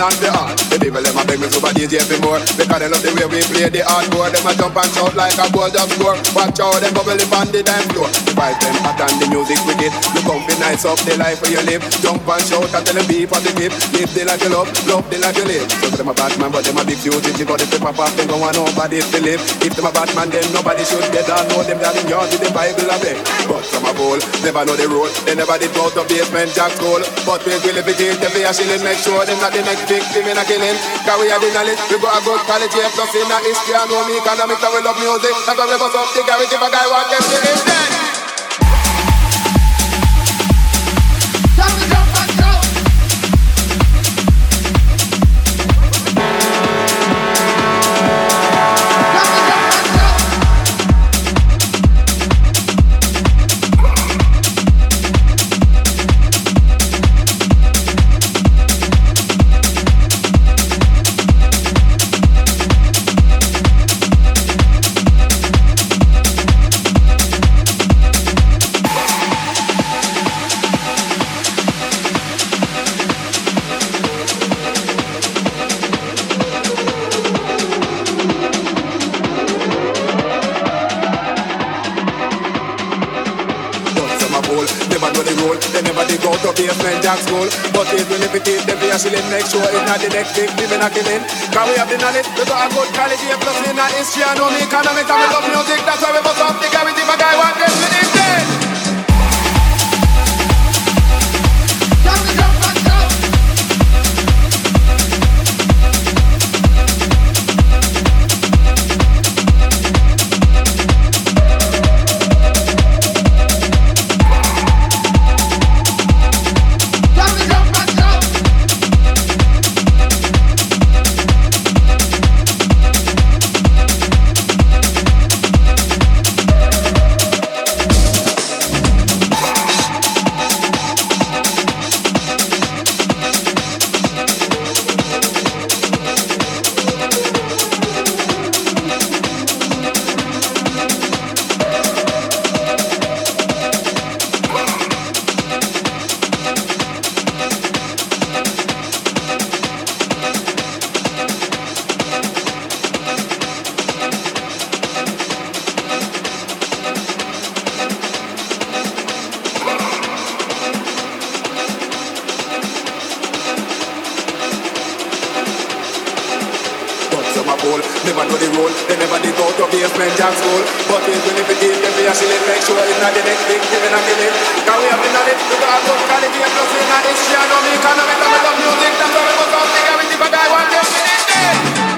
and the all. The people them a beg me super DJ for more. Because they love the way we play the hardcore. Them a jump and shout like a goal just score. Watch out, them bubble up on the dance floor. The them hot and the music wicked. You come be nice up the life where you live. Jump and shout and tell them be positive. Live the life you love, love the life you live. So them a bad man, but them a big. Because if they pop off, they don't want nobody to live. If them a bad man, then nobody should get on. Know them that in yours with the Bible of it. But some a bowl, never know the road. They never did go to Basement Jaxx school. But we will if it is, if we are shilling, make sure them not the next victim in a killing. Cause we are the knowledge, we got a good college, yeah, plus in a history, and know me economics, and we love music. That's why we bust up the garage if a guy want them to to the rule. They never dig out of basement jam school. But even if it is, then we actually make sure it's not the next thing Giving and giving Can we have been on it, we got to the game Plus we not this, she know me music. That's why we must all the guy you day, she is dead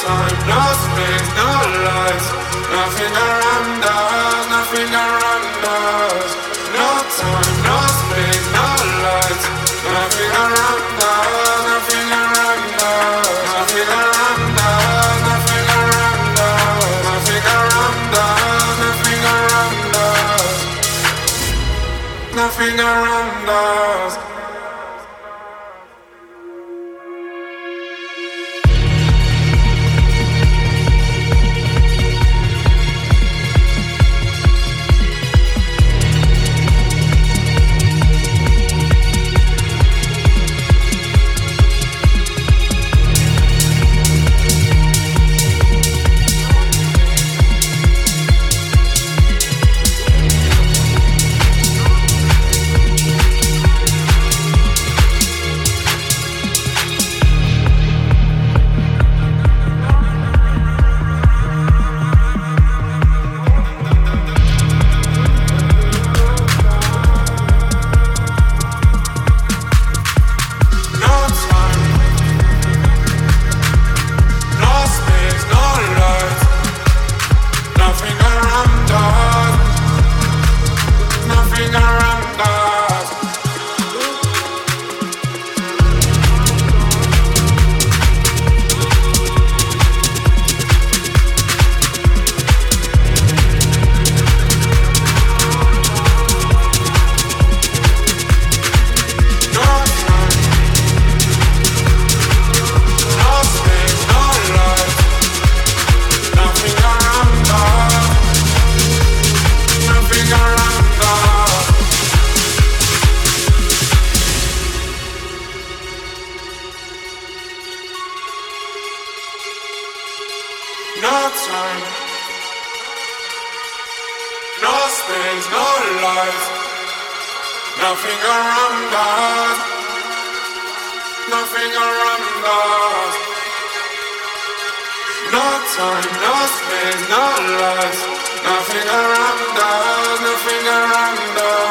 time, no space, no lights. Nothing around us. Nothing around us. No time, no space, no lights. Nothing around us. Nothing around us. Nothing around us. Nothing around us. Nothing around us. Nothing around us. Nothing around us. Time, no light. Nothing around us. Nothing around us. No time, no space, no lies. Nothing around us, nothing around us.